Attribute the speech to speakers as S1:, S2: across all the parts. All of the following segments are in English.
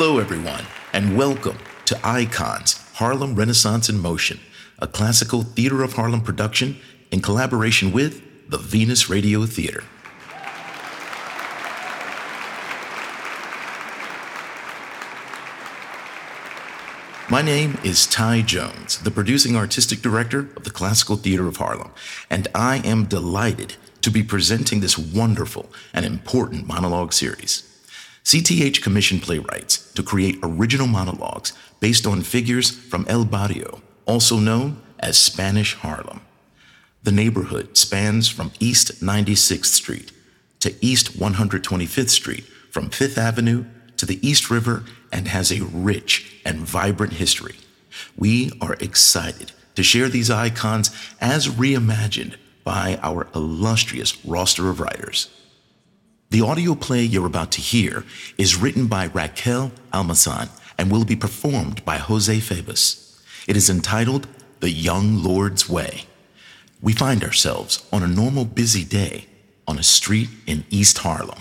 S1: Hello, everyone, and welcome to Icons Harlem Renaissance in Motion, a classical Theater of Harlem production in collaboration with the Venus Radio Theater. My name is Ty Jones, the producing artistic director of the Classical Theater of Harlem, and I am delighted to be presenting this wonderful and important monologue series. CTH commissioned playwrights to create original monologues based on figures from El Barrio, also known as Spanish Harlem. The neighborhood spans from East 96th Street to East 125th Street, from Fifth Avenue to the East River, and has a rich and vibrant history. We are excited to share these icons as reimagined by our illustrious roster of writers. The audio play you're about to hear is written by Raquel Almazan and will be performed by Jose Febus. It is entitled The Young Lord's Way. We find ourselves on a normal busy day on a street in East Harlem.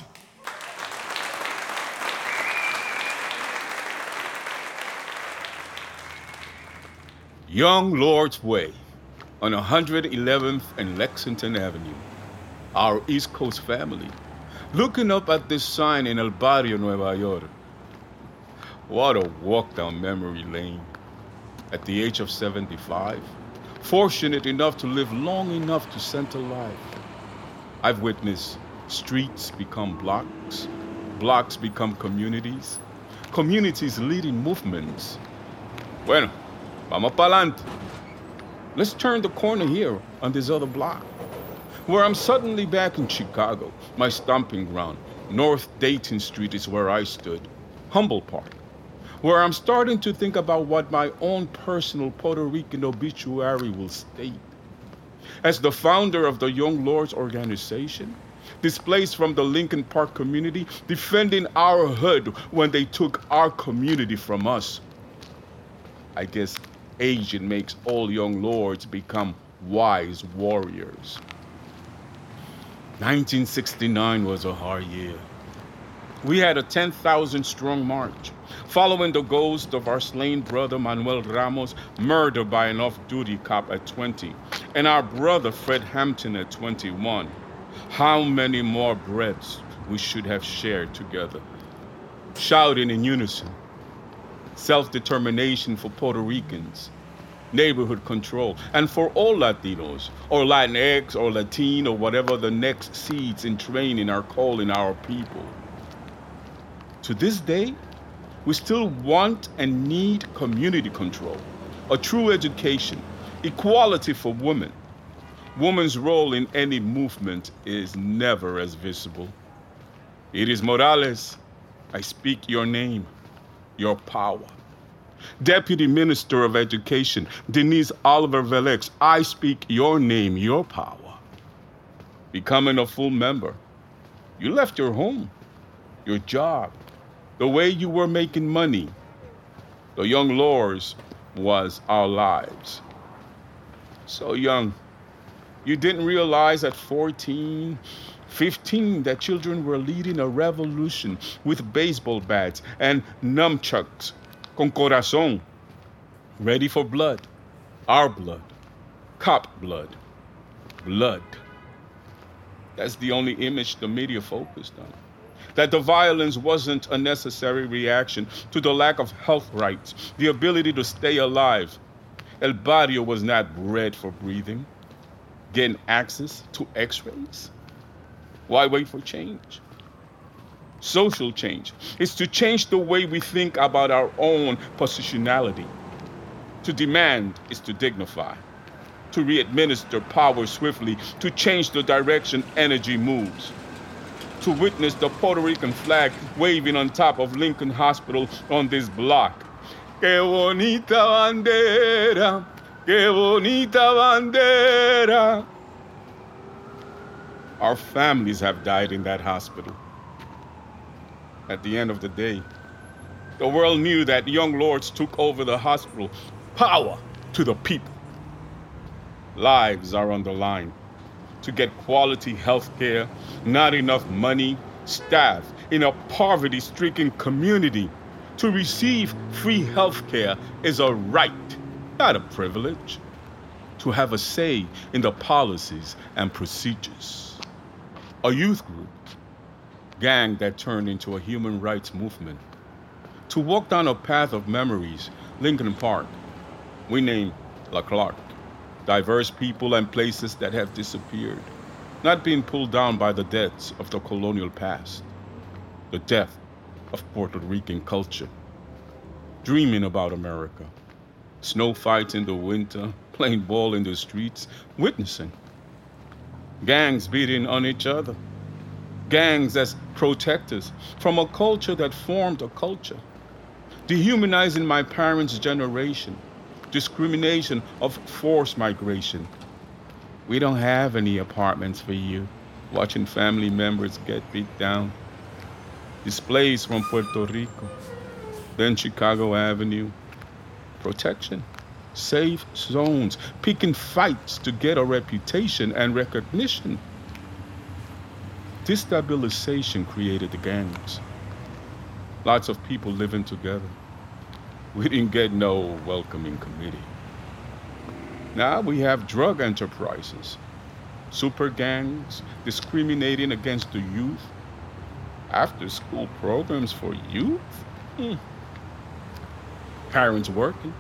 S2: Young Lord's Way on 111th and Lexington Avenue. Our East Coast family looking up at this sign in El Barrio, Nueva York. What a walk down memory lane. At the age of 75, fortunate enough to live long enough to center life, I've witnessed streets become blocks, blocks become communities, communities leading movements. Bueno, vamos pa'lante. Let's turn the corner here on this other block where I'm suddenly back in Chicago, my stomping ground. North Dayton Street is where I stood, Humboldt Park, where I'm starting to think about what my own personal Puerto Rican obituary will state. As the founder of the Young Lords organization, displaced from the Lincoln Park community, defending our hood when they took our community from us. I guess aging makes all young lords become wise warriors. 1969 was a hard year. We had a 10,000 strong march, following the ghost of our slain brother Manuel Ramos, murdered by an off duty cop at 20, and our brother Fred Hampton at 21. How many more breaths we should have shared together, shouting in unison self determination for Puerto Ricans, neighborhood control, and for all Latinos, or Latinx, or Latino, or whatever the next seeds in training are calling our people. To this day, we still want and need community control, a true education, equality for women. Woman's role in any movement is never as visible. Iris Morales. I speak your name, your power. Deputy Minister of Education, Denise Oliver Velez, I speak your name, your power. Becoming a full member, you left your home, your job, the way you were making money. The young lords was our lives. So young, you didn't realize at 14, 15 that children were leading a revolution with baseball bats and nunchucks con corazón, ready for blood, our blood, cop blood, blood. That's the only image the media focused on. That the violence wasn't a necessary reaction to the lack of health rights, the ability to stay alive. El Barrio was not bred for breathing, getting access to x rays. Why wait for change? Social change. It's to change the way we think about our own positionality. To demand is to dignify. To re-administer power swiftly, to change the direction energy moves. To witness the Puerto Rican flag waving on top of Lincoln Hospital on this block. Qué bonita bandera, qué bonita bandera. Our families have died in that hospital at the end of the day. The world knew that young lords took over the hospital. Power to the people. Lives are on the line. To get quality health care, not enough money, staff in a poverty stricken community. To receive free health care is a right, not a privilege. To have a say in the policies and procedures. A youth group, gang that turned into a human rights movement. To walk down a path of memories, Lincoln Park, we name La Clark. Diverse people and places that have disappeared, not being pulled down by the deaths of the colonial past, the death of Puerto Rican culture. Dreaming about America, snow fights in the winter, playing ball in the streets, witnessing. Gangs beating on each other. Gangs as protectors from a culture that formed a culture. Dehumanizing my parents' generation. Discrimination of forced migration. We don't have any apartments for you. Watching family members get beat down. Displays from Puerto Rico. Then Chicago Avenue. Protection safe zones, picking fights to get a reputation and recognition. Destabilization created the gangs. Lots of people living together. We didn't get no welcoming committee. Now we have drug enterprises, super gangs discriminating against the youth, after school programs for youth, hmm. parents working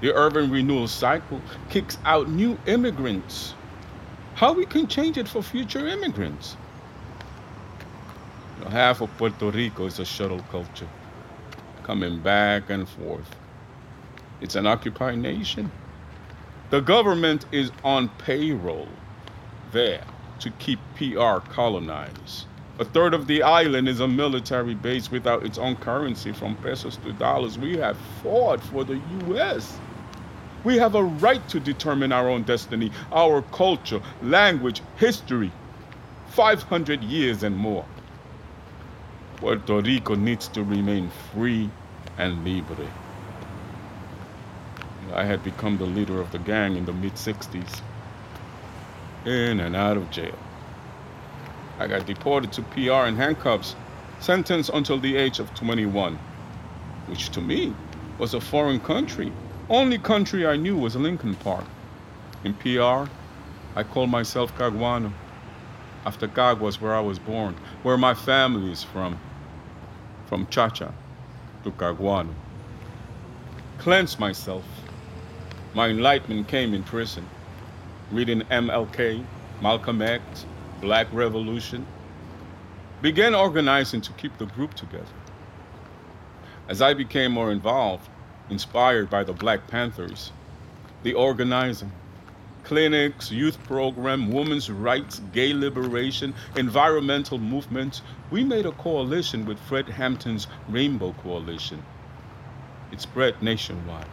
S2: the urban renewal cycle kicks out new immigrants. How we can change it for future immigrants? You know, half of Puerto Rico is a shuttle culture, coming back and forth. It's an occupied nation. The government is on payroll there to keep PR colonized. A third of the island is a military base without its own currency from pesos to dollars. We have fought for the U.S. We have a right to determine our own destiny, our culture, language, history. 500 years and more. Puerto Rico needs to remain free and libre. I had become the leader of the gang in the mid 60s, in and out of jail. I got deported to PR in handcuffs, sentenced until the age of 21, which to me was a foreign country only country I knew was Lincoln Park. In PR, I called myself Caguano. After Caguas, where I was born, where my family is from. From Chacha to Caguano. Cleansed myself. My enlightenment came in prison. Reading MLK, Malcolm X, Black Revolution. Began organizing to keep the group together. As I became more involved, inspired by the Black Panthers, the organizing, clinics, youth program, women's rights, gay liberation, environmental movements, we made a coalition with Fred Hampton's Rainbow Coalition. It spread nationwide.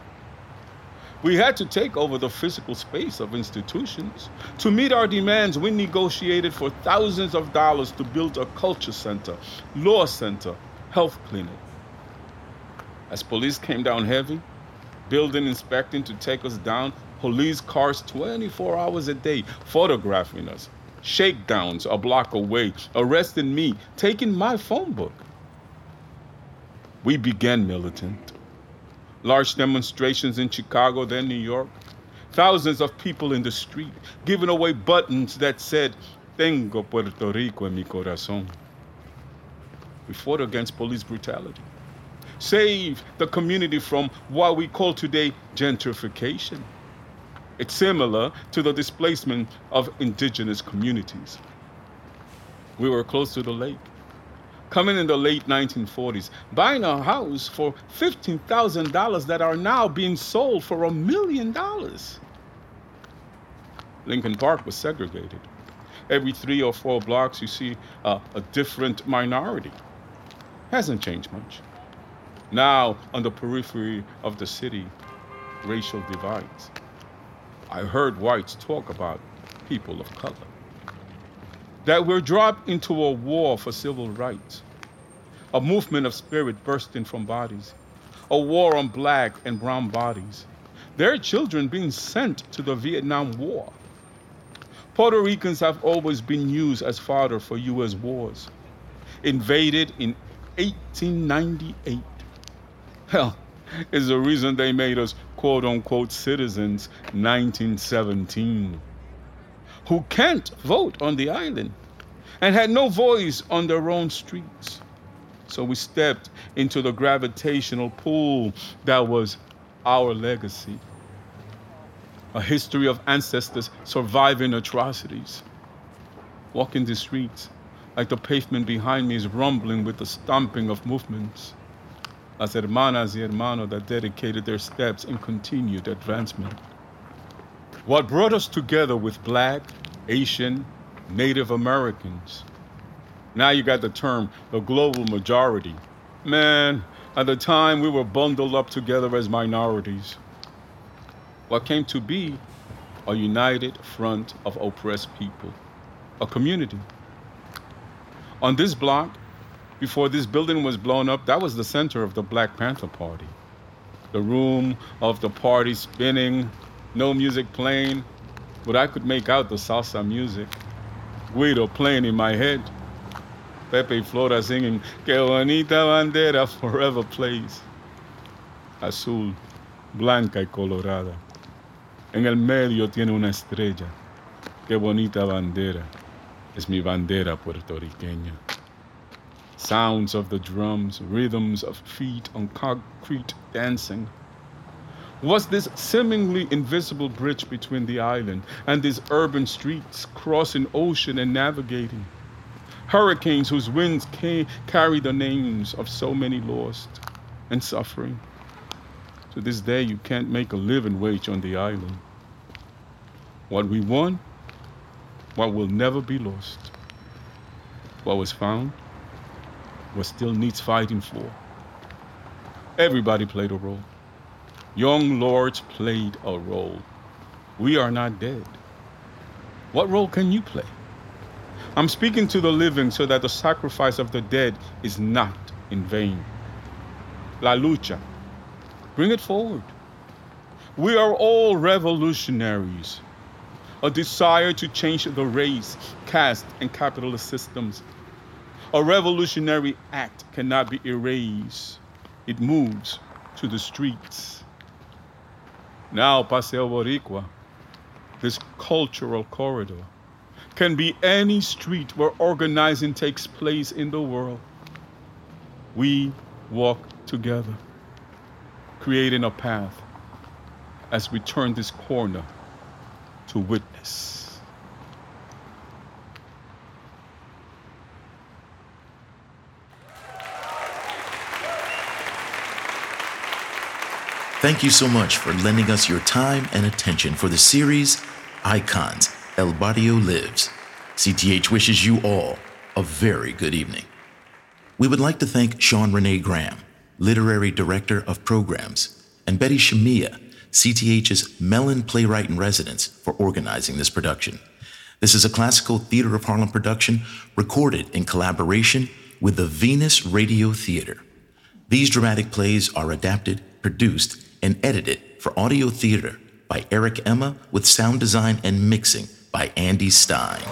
S2: We had to take over the physical space of institutions. To meet our demands, we negotiated for thousands of dollars to build a culture center, law center, health clinic. As police came down heavy, building inspecting to take us down, police cars 24 hours a day photographing us, shakedowns a block away, arresting me, taking my phone book. We began militant. Large demonstrations in Chicago, then New York. Thousands of people in the street giving away buttons that said, Tengo Puerto Rico en mi corazón. We fought against police brutality save the community from what we call today gentrification. It's similar to the displacement of indigenous communities. We were close to the lake. Coming in the late 1940s, buying a house for $15,000 that are now being sold for a million dollars. Lincoln Park was segregated. Every three or four blocks, you see a different minority. Hasn't changed much. Now, on the periphery of the city, racial divides. I heard whites talk about people of color. That we're dropped into a war for civil rights, a movement of spirit bursting from bodies, a war on black and brown bodies, their children being sent to the Vietnam War. Puerto Ricans have always been used as fodder for U.S. wars. Invaded in 1898 Hell, is the reason they made us quote unquote citizens 1917 who can't vote on the island and had no voice on their own streets. So we stepped into the gravitational pull that was our legacy. A history of ancestors surviving atrocities. Walking the streets like the pavement behind me is rumbling with the stomping of movements. Las hermanas y hermanos that dedicated their steps in continued advancement. What brought us together with black, Asian, Native Americans. Now you got the term the global majority. Man, at the time we were bundled up together as minorities. What came to be a united front of oppressed people, a community. On this block, before this building was blown up, that was the center of the Black Panther Party. The room of the party spinning, no music playing, but I could make out the salsa music. Guido playing in my head. Pepe Flora singing, Que bonita bandera forever plays. Azul, blanca y colorada. En el medio tiene una estrella. Qué bonita bandera. Es mi bandera puertorriqueña. Sounds of the drums, rhythms of feet on concrete dancing. Was this seemingly invisible bridge between the island and these urban streets, crossing ocean and navigating? Hurricanes whose winds carry the names of so many lost and suffering. To this day, you can't make a living wage on the island. What we won, what will never be lost. What was found, what still needs fighting for. Everybody played a role. Young lords played a role. We are not dead. What role can you play? I'm speaking to the living so that the sacrifice of the dead is not in vain. La lucha. Bring it forward. We are all revolutionaries. A desire to change the race, caste, and capitalist systems. A revolutionary act cannot be erased. It moves to the streets. Now, Paseo Boricua, this cultural corridor, can be any street where organizing takes place in the world. We walk together, creating a path as we turn this corner to witness.
S1: Thank you so much for lending us your time and attention for the series Icons El Barrio Lives. CTH wishes you all a very good evening. We would like to thank Sean Renee Graham, Literary Director of Programs, and Betty Shamieh, CTH's Mellon Playwright in Residence, for organizing this production. This is a classical Theater of Harlem production recorded in collaboration with the Venus Radio Theater. These dramatic plays are adapted, produced, and edited for audio theater by Eric Emma with sound design and mixing by Andy Stein.